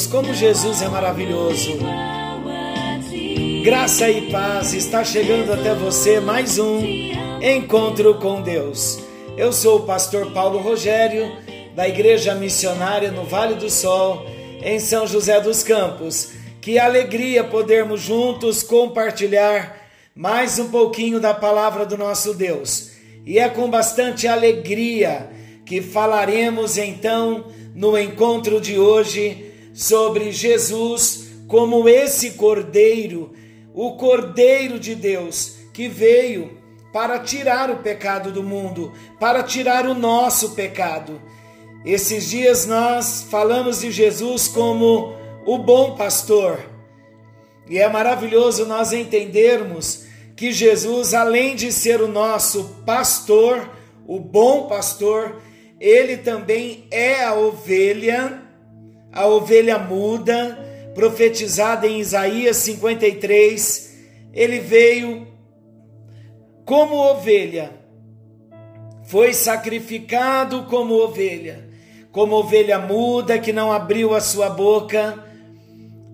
Deus, como Jesus é maravilhoso. Graça e paz está chegando até você mais um encontro com Deus. Eu sou o pastor Paulo Rogério, da Igreja Missionária no Vale do Sol, em São José dos Campos. Que alegria podermos juntos compartilhar mais um pouquinho da palavra do nosso Deus. E é com bastante alegria que falaremos então no encontro de hoje sobre Jesus como esse Cordeiro, o Cordeiro de Deus que veio para tirar o pecado do mundo, para tirar o nosso pecado. Esses dias nós falamos de Jesus como o bom pastor. E é maravilhoso nós entendermos que Jesus, além de ser o nosso pastor, o bom pastor, ele também é a ovelha, a ovelha muda, profetizada em Isaías 53. Ele veio como ovelha, foi sacrificado como ovelha, como ovelha muda que não abriu a sua boca.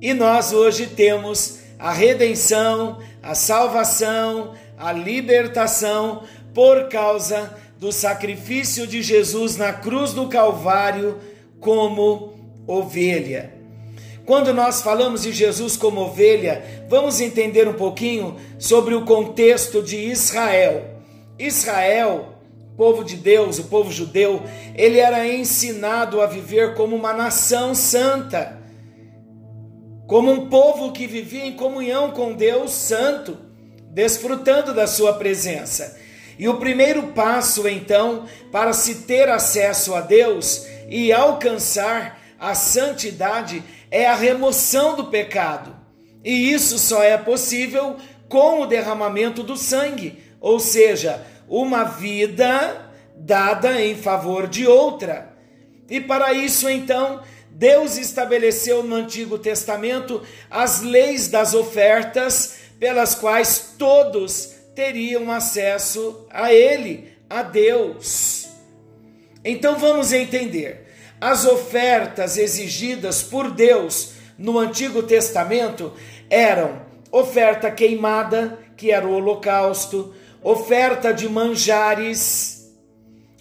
E nós hoje temos a redenção, a salvação, a libertação por causa do sacrifício de Jesus na cruz do Calvário como ovelha. Quando nós falamos de Jesus como ovelha, vamos entender um pouquinho sobre o contexto de Israel. Israel, povo de Deus, o povo judeu, ele era ensinado a viver como uma nação santa, como um povo que vivia em comunhão com Deus Santo, desfrutando da sua presença. E o primeiro passo, então, para se ter acesso a Deus e alcançar a santidade é a remoção do pecado. E isso só é possível com o derramamento do sangue, ou seja, uma vida dada em favor de outra. E para isso, então, Deus estabeleceu no Antigo Testamento as leis das ofertas, pelas quais todos teriam acesso a Ele, a Deus. Então vamos entender. As ofertas exigidas por Deus no Antigo Testamento eram oferta queimada, que era o holocausto, oferta de manjares,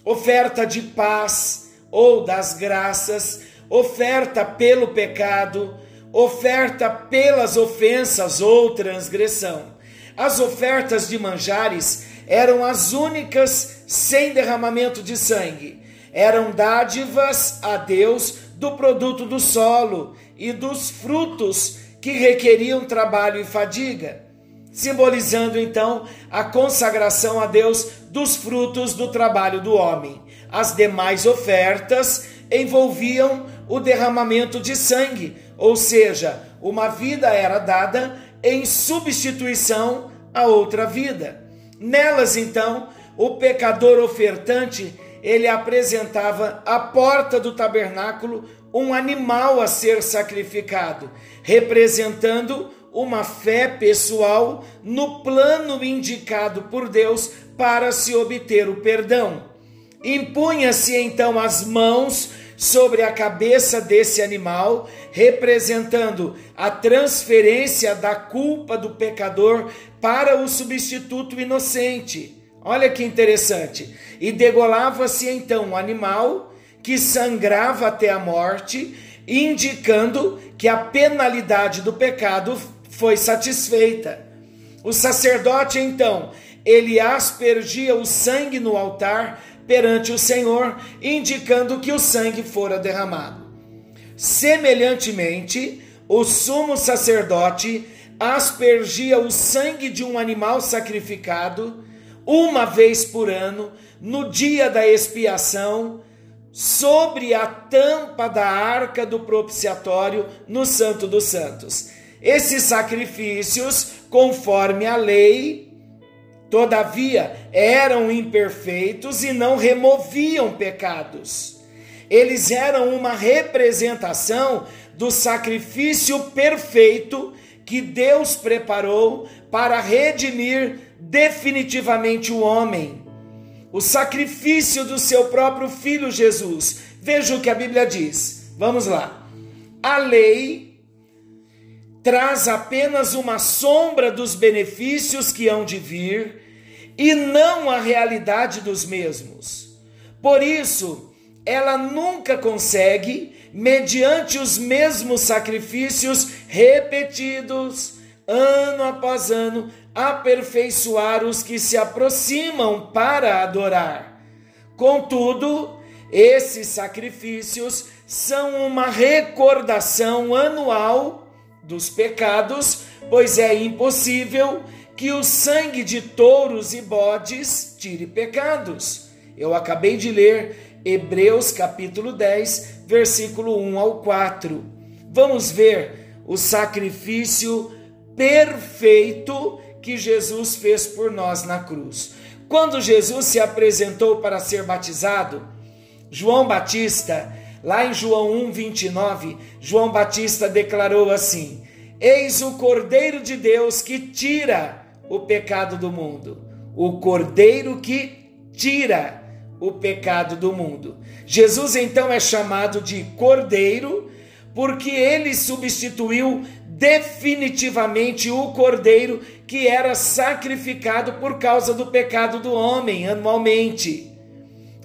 oferta de paz ou das graças, oferta pelo pecado, oferta pelas ofensas ou transgressão. As ofertas de manjares eram as únicas sem derramamento de sangue. Eram dádivas a Deus do produto do solo e dos frutos que requeriam trabalho e fadiga, simbolizando então a consagração a Deus dos frutos do trabalho do homem. As demais ofertas envolviam o derramamento de sangue, ou seja, uma vida era dada em substituição a outra vida. Nelas, então, o pecador ofertante, ele apresentava à porta do tabernáculo um animal a ser sacrificado, representando uma fé pessoal no plano indicado por Deus para se obter o perdão. Impunha-se então as mãos sobre a cabeça desse animal, representando a transferência da culpa do pecador para o substituto inocente. Olha que interessante. E degolava-se então o animal que sangrava até a morte, indicando que a penalidade do pecado foi satisfeita. O sacerdote então, ele aspergia o sangue no altar perante o Senhor, indicando que o sangue fora derramado. Semelhantemente, o sumo sacerdote aspergia o sangue de um animal sacrificado uma vez por ano, no dia da expiação, sobre a tampa da arca do propiciatório no Santo dos Santos. Esses sacrifícios, conforme a lei, Todavia, eram imperfeitos e não removiam pecados. Eles eram uma representação do sacrifício perfeito que Deus preparou para redimir definitivamente o homem. O sacrifício do seu próprio filho Jesus. Veja o que a Bíblia diz. Vamos lá. a lei traz apenas uma sombra dos benefícios que hão de vir e não a realidade dos mesmos. Por isso, ela nunca consegue, mediante os mesmos sacrifícios repetidos, ano após ano, aperfeiçoar os que se aproximam para adorar. Contudo, esses sacrifícios são uma recordação anual dos pecados, pois é impossível que o sangue de touros e bodes tire pecados. Eu acabei de ler Hebreus capítulo 10, versículo 1 ao 4. Vamos ver o sacrifício perfeito que Jesus fez por nós na cruz. Quando Jesus se apresentou para ser batizado, João Batista, lá em João 1, 29, João Batista declarou assim: Eis o Cordeiro de Deus que tira o pecado do mundo. O Cordeiro que tira o pecado do mundo. Jesus então é chamado de Cordeiro porque ele substituiu definitivamente o cordeiro que era sacrificado por causa do pecado do homem anualmente.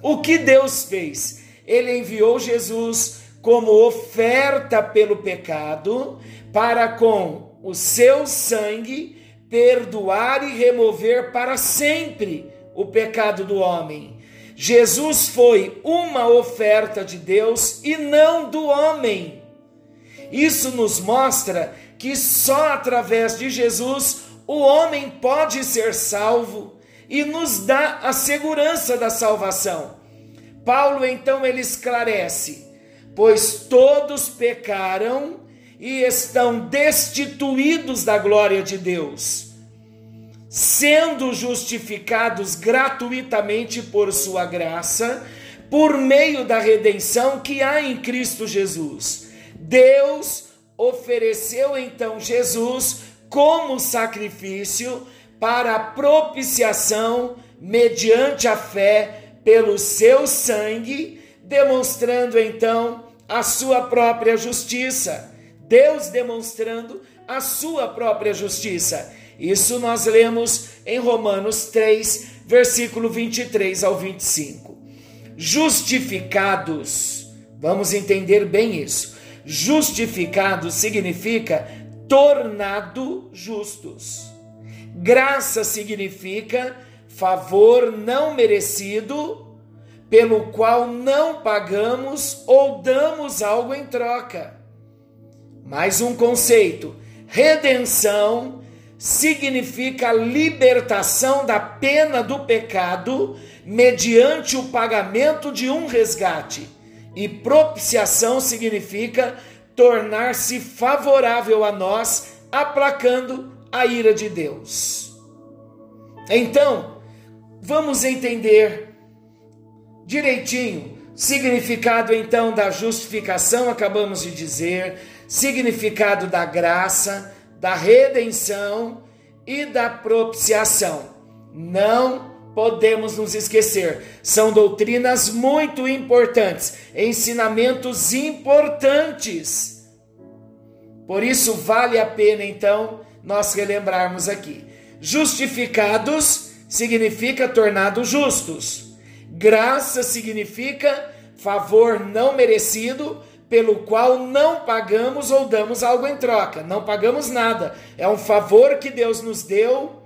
O que Deus fez? Ele enviou Jesus como oferta pelo pecado, para com o seu sangue perdoar e remover para sempre o pecado do homem. Jesus foi uma oferta de Deus e não do homem. Isso nos mostra que só através de Jesus o homem pode ser salvo e nos dá a segurança da salvação. Paulo então ele esclarece: pois todos pecaram e estão destituídos da glória de Deus, sendo justificados gratuitamente por sua graça, por meio da redenção que há em Cristo Jesus. Deus ofereceu então Jesus como sacrifício para a propiciação mediante a fé pelo seu sangue, demonstrando então a sua própria justiça. Deus demonstrando a sua própria justiça. Isso nós lemos em Romanos 3, versículo 23 ao 25. Justificados, vamos entender bem isso. Justificado significa tornado justos. Graça significa favor não merecido, pelo qual não pagamos ou damos algo em troca. Mais um conceito: redenção significa libertação da pena do pecado mediante o pagamento de um resgate. E propiciação significa tornar-se favorável a nós, aplacando a ira de Deus. Então, vamos entender direitinho significado então da justificação, acabamos de dizer, significado da graça, da redenção e da propiciação. Não podemos nos esquecer. São doutrinas muito importantes, ensinamentos importantes. Por isso vale a pena então nós relembrarmos aqui. Justificados significa tornados justos. Graça significa favor não merecido, pelo qual não pagamos ou damos algo em troca. Não pagamos nada. É um favor que Deus nos deu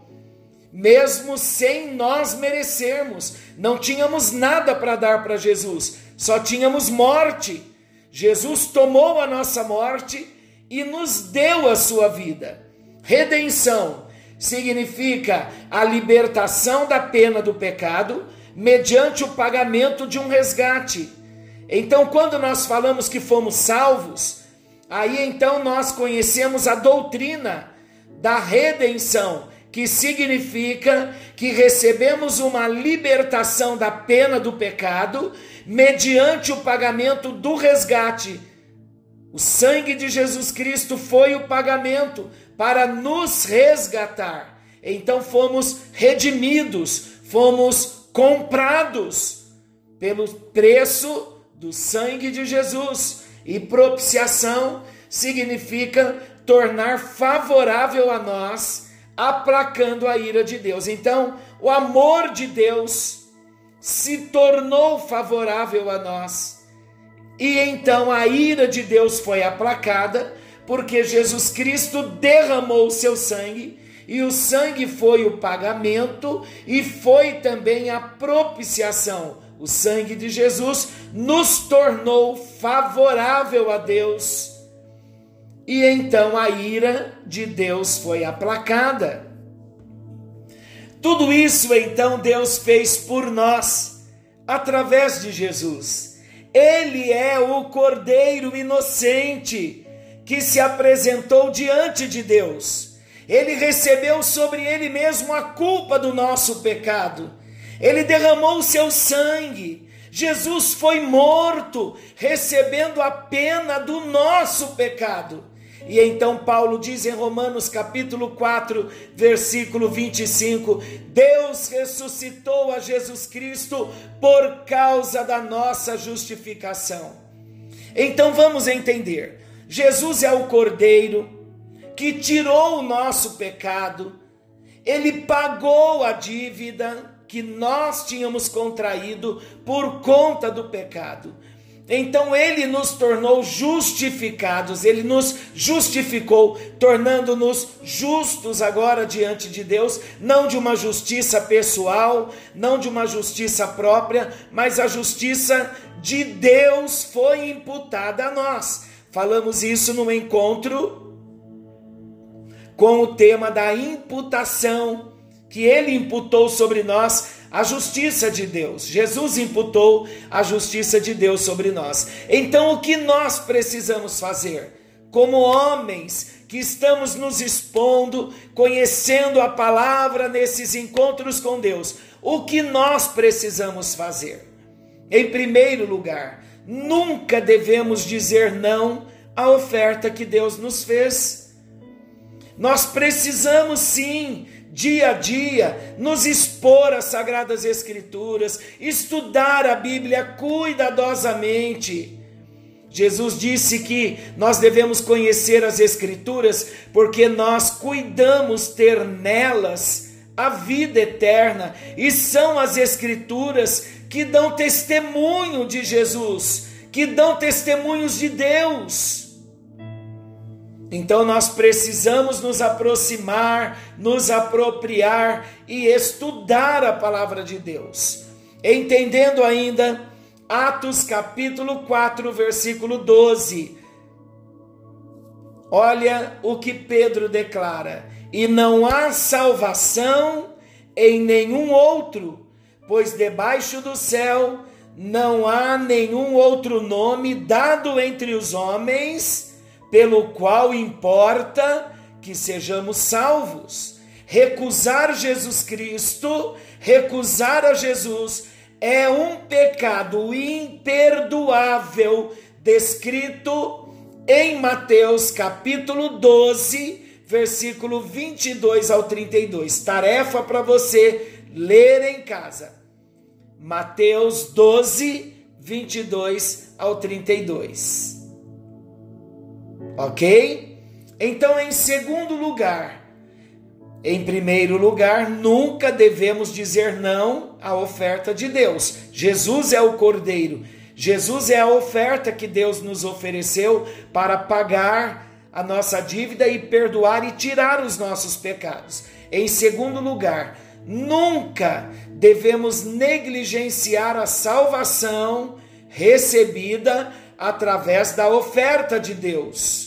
mesmo sem nós merecermos. Não tínhamos nada para dar para Jesus, só tínhamos morte. Jesus tomou a nossa morte e nos deu a sua vida. Redenção significa a libertação da pena do pecado mediante o pagamento de um resgate. Então, quando nós falamos que fomos salvos, aí então nós conhecemos a doutrina da redenção que significa que recebemos uma libertação da pena do pecado mediante o pagamento do resgate. O sangue de Jesus Cristo foi o pagamento para nos resgatar. Então fomos redimidos, fomos comprados pelo preço do sangue de Jesus. E propiciação significa tornar favorável a nós, aplacando a ira de Deus. Então, o amor de Deus se tornou favorável a nós. E então a ira de Deus foi aplacada, porque Jesus Cristo derramou o seu sangue, e o sangue foi o pagamento e foi também a propiciação. O sangue de Jesus nos tornou favorável a Deus. E então a ira de Deus foi aplacada. Tudo isso então Deus fez por nós, através de Jesus. Ele é o Cordeiro inocente que se apresentou diante de Deus. Ele recebeu sobre ele mesmo a culpa do nosso pecado. Ele derramou o seu sangue. Jesus foi morto, recebendo a pena do nosso pecado. E então Paulo diz em Romanos capítulo 4, versículo 25: Deus ressuscitou a Jesus Cristo por causa da nossa justificação. Então vamos entender: Jesus é o Cordeiro que tirou o nosso pecado, ele pagou a dívida que nós tínhamos contraído por conta do pecado. Então ele nos tornou justificados, ele nos justificou, tornando-nos justos agora diante de Deus, não de uma justiça pessoal, não de uma justiça própria, mas a justiça de Deus foi imputada a nós. Falamos isso no encontro com o tema da imputação que ele imputou sobre nós a justiça de Deus. Jesus imputou a justiça de Deus sobre nós. Então, o que nós precisamos fazer? Como homens que estamos nos expondo, conhecendo a palavra nesses encontros com Deus, o que nós precisamos fazer? Em primeiro lugar, nunca devemos dizer não à oferta que Deus nos fez. Nós precisamos sim dia a dia, nos expor às Sagradas Escrituras, estudar a Bíblia cuidadosamente. Jesus disse que nós devemos conhecer as Escrituras porque nós cuidamos ter nelas a vida eterna, e são as Escrituras que dão testemunho de Jesus, que dão testemunhos de Deus. Então nós precisamos nos aproximar, nos apropriar e estudar a palavra de Deus. Entendendo ainda Atos capítulo 4, versículo 12. Olha o que Pedro declara: E não há salvação em nenhum outro, pois debaixo do céu não há nenhum outro nome dado entre os homens pelo qual importa que sejamos salvos. Recusar Jesus Cristo, recusar a Jesus, é um pecado imperdoável, descrito em Mateus capítulo 12, versículo 22 ao 32. Tarefa para você ler em casa. Mateus 12, 22 ao 32. Ok? Então, em segundo lugar, em primeiro lugar, nunca devemos dizer não à oferta de Deus. Jesus é o Cordeiro. Jesus é a oferta que Deus nos ofereceu para pagar a nossa dívida e perdoar e tirar os nossos pecados. Em segundo lugar, nunca devemos negligenciar a salvação recebida através da oferta de Deus.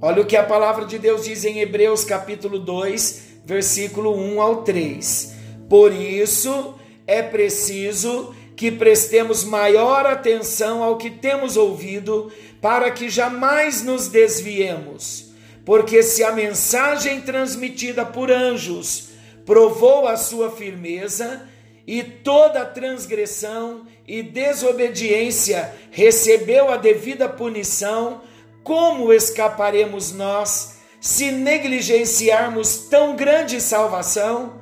Olha o que a palavra de Deus diz em Hebreus capítulo 2, versículo 1 ao 3. Por isso é preciso que prestemos maior atenção ao que temos ouvido, para que jamais nos desviemos. Porque se a mensagem transmitida por anjos provou a sua firmeza, e toda transgressão e desobediência recebeu a devida punição, como escaparemos nós se negligenciarmos tão grande salvação?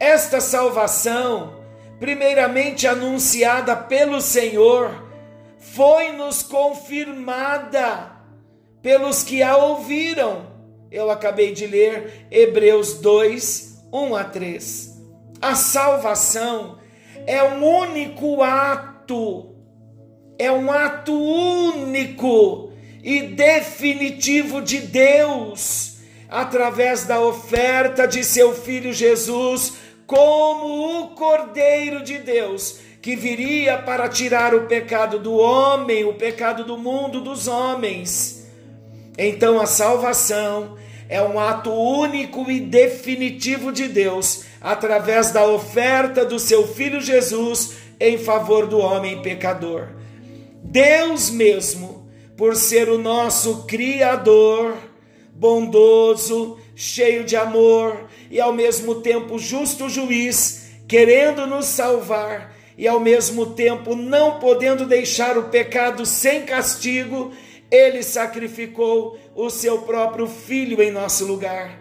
Esta salvação, primeiramente anunciada pelo Senhor, foi-nos confirmada pelos que a ouviram. Eu acabei de ler Hebreus 2, 1 a 3. A salvação é um único ato, é um ato único e definitivo de Deus, através da oferta de seu Filho Jesus, como o Cordeiro de Deus, que viria para tirar o pecado do homem, o pecado do mundo, dos homens. Então a salvação é um ato único e definitivo de Deus, através da oferta do seu Filho Jesus em favor do homem pecador. Deus mesmo, por ser o nosso Criador, bondoso, cheio de amor e ao mesmo tempo justo juiz, querendo nos salvar e ao mesmo tempo não podendo deixar o pecado sem castigo, ele sacrificou o seu próprio filho em nosso lugar.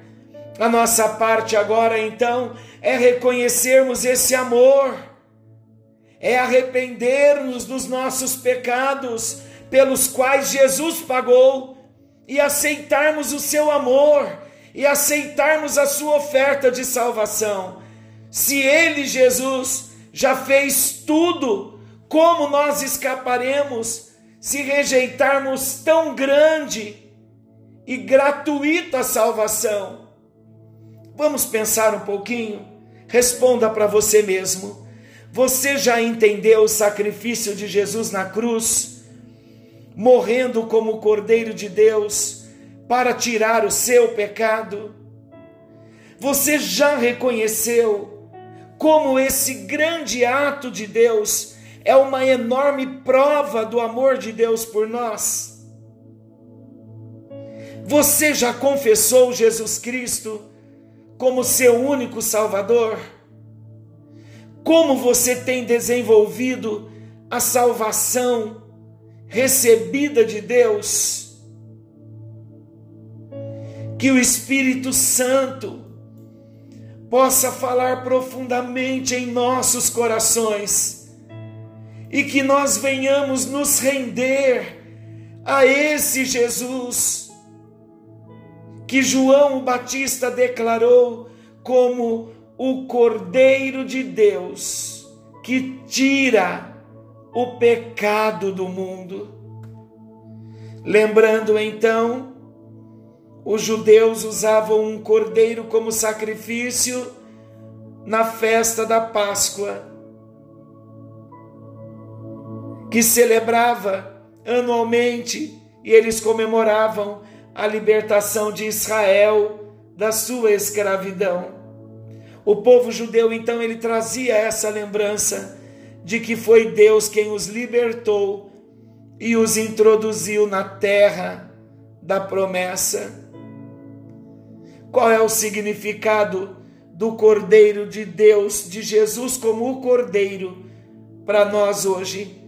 A nossa parte agora, então, é reconhecermos esse amor, é arrepender-nos dos nossos pecados pelos quais Jesus pagou e aceitarmos o seu amor e aceitarmos a sua oferta de salvação. Se ele, Jesus, já fez tudo, como nós escaparemos se rejeitarmos tão grande e gratuita salvação? Vamos pensar um pouquinho? Responda para você mesmo. Você já entendeu o sacrifício de Jesus na cruz, morrendo como Cordeiro de Deus para tirar o seu pecado? Você já reconheceu como esse grande ato de Deus é uma enorme prova do amor de Deus por nós? Você já confessou Jesus Cristo como seu único Salvador? Como você tem desenvolvido a salvação recebida de Deus? Que o Espírito Santo possa falar profundamente em nossos corações e que nós venhamos nos render a esse Jesus que João Batista declarou como o Cordeiro de Deus que tira o pecado do mundo. Lembrando então, os judeus usavam um cordeiro como sacrifício na festa da Páscoa, que celebrava anualmente e eles comemoravam a libertação de Israel da sua escravidão. O povo judeu então ele trazia essa lembrança de que foi Deus quem os libertou e os introduziu na terra da promessa. Qual é o significado do Cordeiro de Deus, de Jesus como o Cordeiro para nós hoje?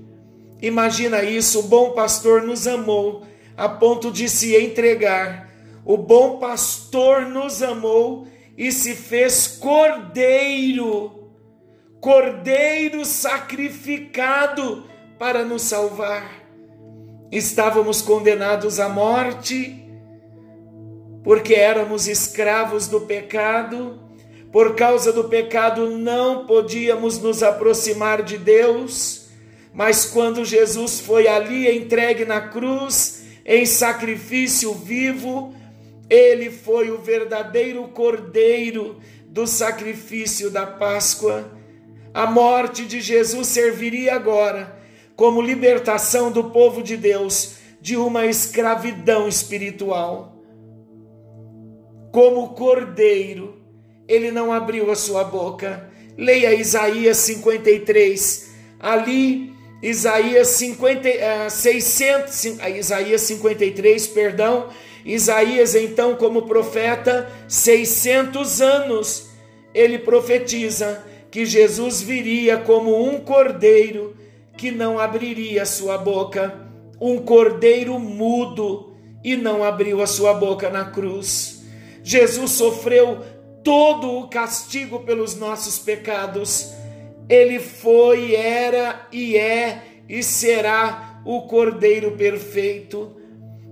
Imagina isso, o bom pastor nos amou a ponto de se entregar. O bom pastor nos amou e se fez cordeiro, cordeiro sacrificado para nos salvar. Estávamos condenados à morte, porque éramos escravos do pecado, por causa do pecado não podíamos nos aproximar de Deus, mas quando Jesus foi ali entregue na cruz, em sacrifício vivo, ele foi o verdadeiro cordeiro do sacrifício da Páscoa. A morte de Jesus serviria agora como libertação do povo de Deus de uma escravidão espiritual. Como cordeiro, ele não abriu a sua boca. Leia Isaías 53. Ali Isaías 50, uh, 600, uh, Isaías 53, perdão, Isaías então como profeta, 600 anos, ele profetiza que Jesus viria como um cordeiro que não abriria sua boca, um cordeiro mudo e não abriu a sua boca na cruz. Jesus sofreu todo o castigo pelos nossos pecados ele foi, era e é e será o Cordeiro perfeito.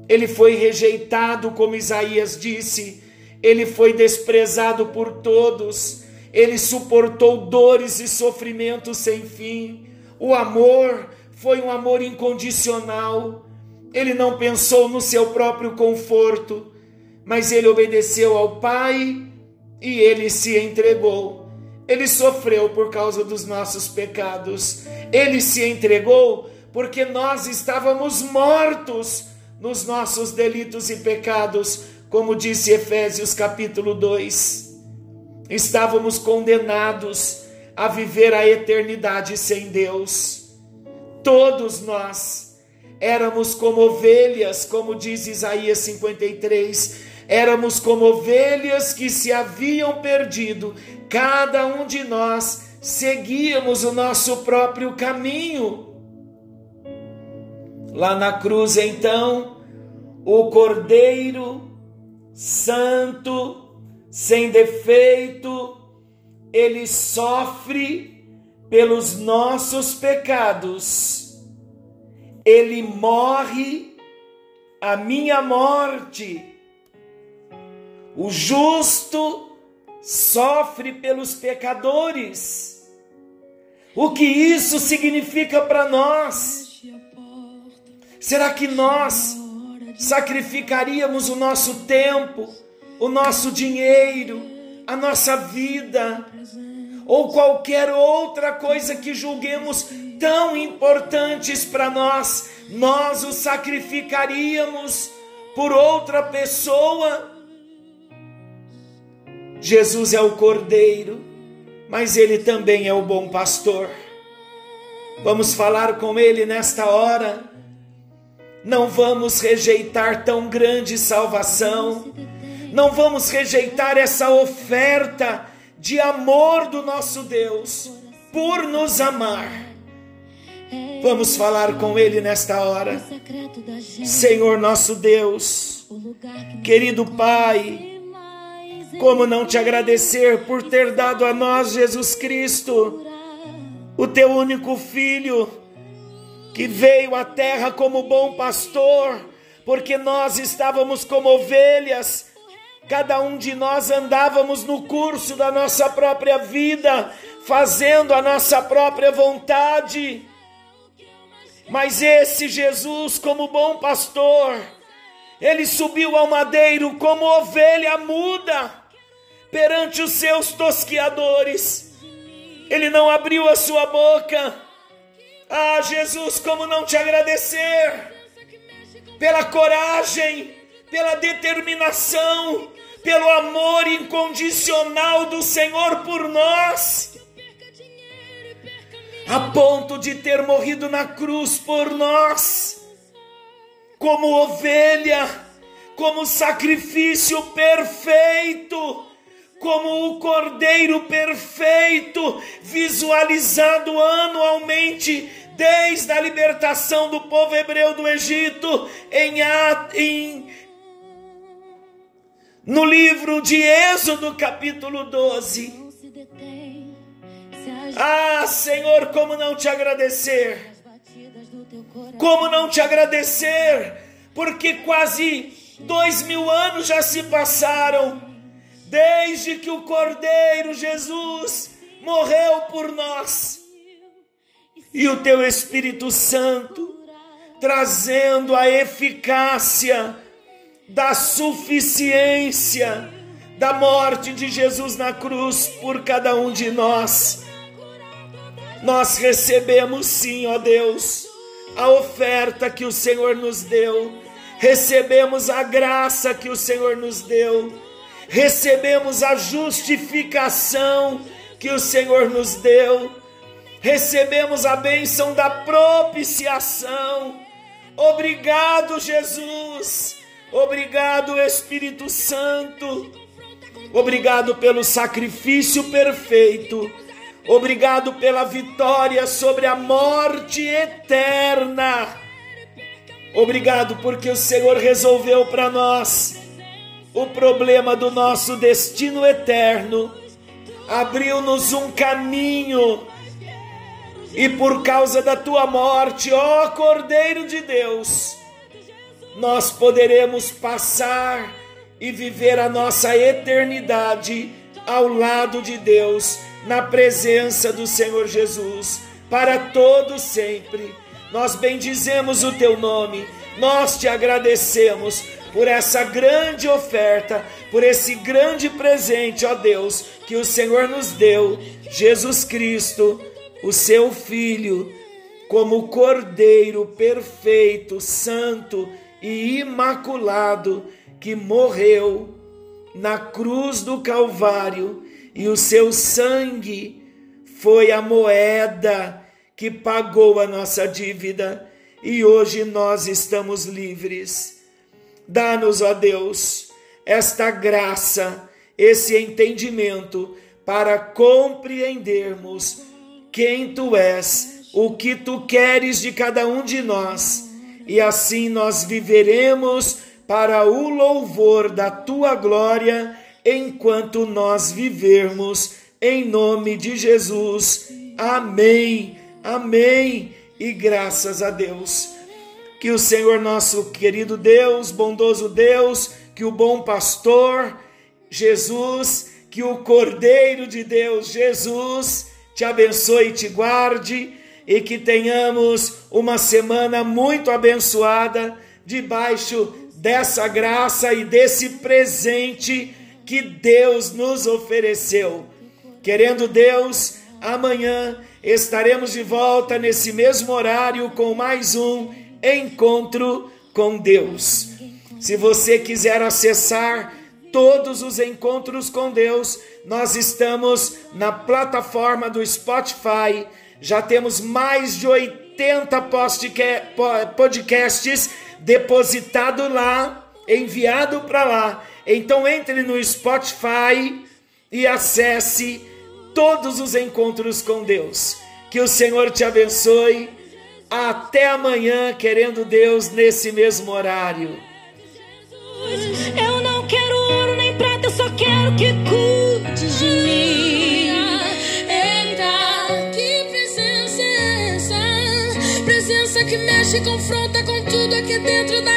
Ele foi rejeitado, como Isaías disse, ele foi desprezado por todos, ele suportou dores e sofrimentos sem fim. O amor foi um amor incondicional. Ele não pensou no seu próprio conforto, mas ele obedeceu ao Pai e ele se entregou. Ele sofreu por causa dos nossos pecados. Ele se entregou porque nós estávamos mortos nos nossos delitos e pecados, como disse Efésios capítulo 2. Estávamos condenados a viver a eternidade sem Deus. Todos nós éramos como ovelhas, como diz Isaías 53, éramos como ovelhas que se haviam perdido, cada um de nós seguíamos o nosso próprio caminho. Lá na cruz, então, o Cordeiro Santo, sem defeito, ele sofre pelos nossos pecados, ele morre a minha morte. O justo sofre pelos pecadores. O que isso significa para nós? Será que nós sacrificaríamos o nosso tempo, o nosso dinheiro, a nossa vida ou qualquer outra coisa que julguemos tão importantes para nós, nós o sacrificaríamos por outra pessoa? Jesus é o Cordeiro, mas ele também é o bom pastor. Vamos falar com ele nesta hora. Não vamos rejeitar tão grande salvação. Não vamos rejeitar essa oferta de amor do nosso Deus por nos amar. Vamos falar com Ele nesta hora. Senhor nosso Deus, querido Pai, como não te agradecer por ter dado a nós, Jesus Cristo, o teu único filho, que veio à terra como bom pastor, porque nós estávamos como ovelhas, cada um de nós andávamos no curso da nossa própria vida, fazendo a nossa própria vontade. Mas esse Jesus, como bom pastor, ele subiu ao madeiro como ovelha muda perante os seus tosquiadores. Ele não abriu a sua boca. Ah, Jesus, como não te agradecer pela coragem, pela determinação, pelo amor incondicional do Senhor por nós, a ponto de ter morrido na cruz por nós, como ovelha, como sacrifício perfeito como o Cordeiro perfeito, visualizado anualmente desde a libertação do povo hebreu do Egito, em, em no livro de Êxodo, capítulo 12. Ah, Senhor, como não te agradecer? Como não te agradecer? Porque quase dois mil anos já se passaram desde que o Cordeiro Jesus morreu por nós. E o teu Espírito Santo trazendo a eficácia da suficiência da morte de Jesus na cruz por cada um de nós. Nós recebemos sim, ó Deus, a oferta que o Senhor nos deu, recebemos a graça que o Senhor nos deu recebemos a justificação que o Senhor nos deu, recebemos a bênção da propiciação. Obrigado, Jesus. Obrigado, Espírito Santo. Obrigado pelo sacrifício perfeito. Obrigado pela vitória sobre a morte eterna. Obrigado porque o Senhor resolveu para nós o problema do nosso destino eterno, abriu-nos um caminho E por causa da tua morte, ó Cordeiro de Deus, nós poderemos passar e viver a nossa eternidade ao lado de Deus, na presença do Senhor Jesus, para todo sempre. Nós bendizemos o teu nome, nós te agradecemos por essa grande oferta, por esse grande presente, ó Deus, que o Senhor nos deu, Jesus Cristo, o seu Filho, como Cordeiro perfeito, santo e imaculado, que morreu na cruz do Calvário e o seu sangue foi a moeda que pagou a nossa dívida e hoje nós estamos livres. Dá-nos, ó Deus, esta graça, esse entendimento para compreendermos quem tu és, o que tu queres de cada um de nós, e assim nós viveremos para o louvor da tua glória enquanto nós vivermos, em nome de Jesus. Amém, amém e graças a Deus. Que o Senhor, nosso querido Deus, bondoso Deus, que o bom pastor, Jesus, que o Cordeiro de Deus, Jesus, te abençoe e te guarde e que tenhamos uma semana muito abençoada debaixo dessa graça e desse presente que Deus nos ofereceu. Querendo Deus, amanhã estaremos de volta nesse mesmo horário com mais um encontro com Deus. Se você quiser acessar todos os encontros com Deus, nós estamos na plataforma do Spotify. Já temos mais de 80 podcasts depositado lá, enviado para lá. Então entre no Spotify e acesse todos os encontros com Deus. Que o Senhor te abençoe. Até amanhã, querendo Deus, nesse mesmo horário. Eu não quero ouro nem prata, eu só quero que cuide de mim. Presença que mexe, confronta com tudo aqui dentro da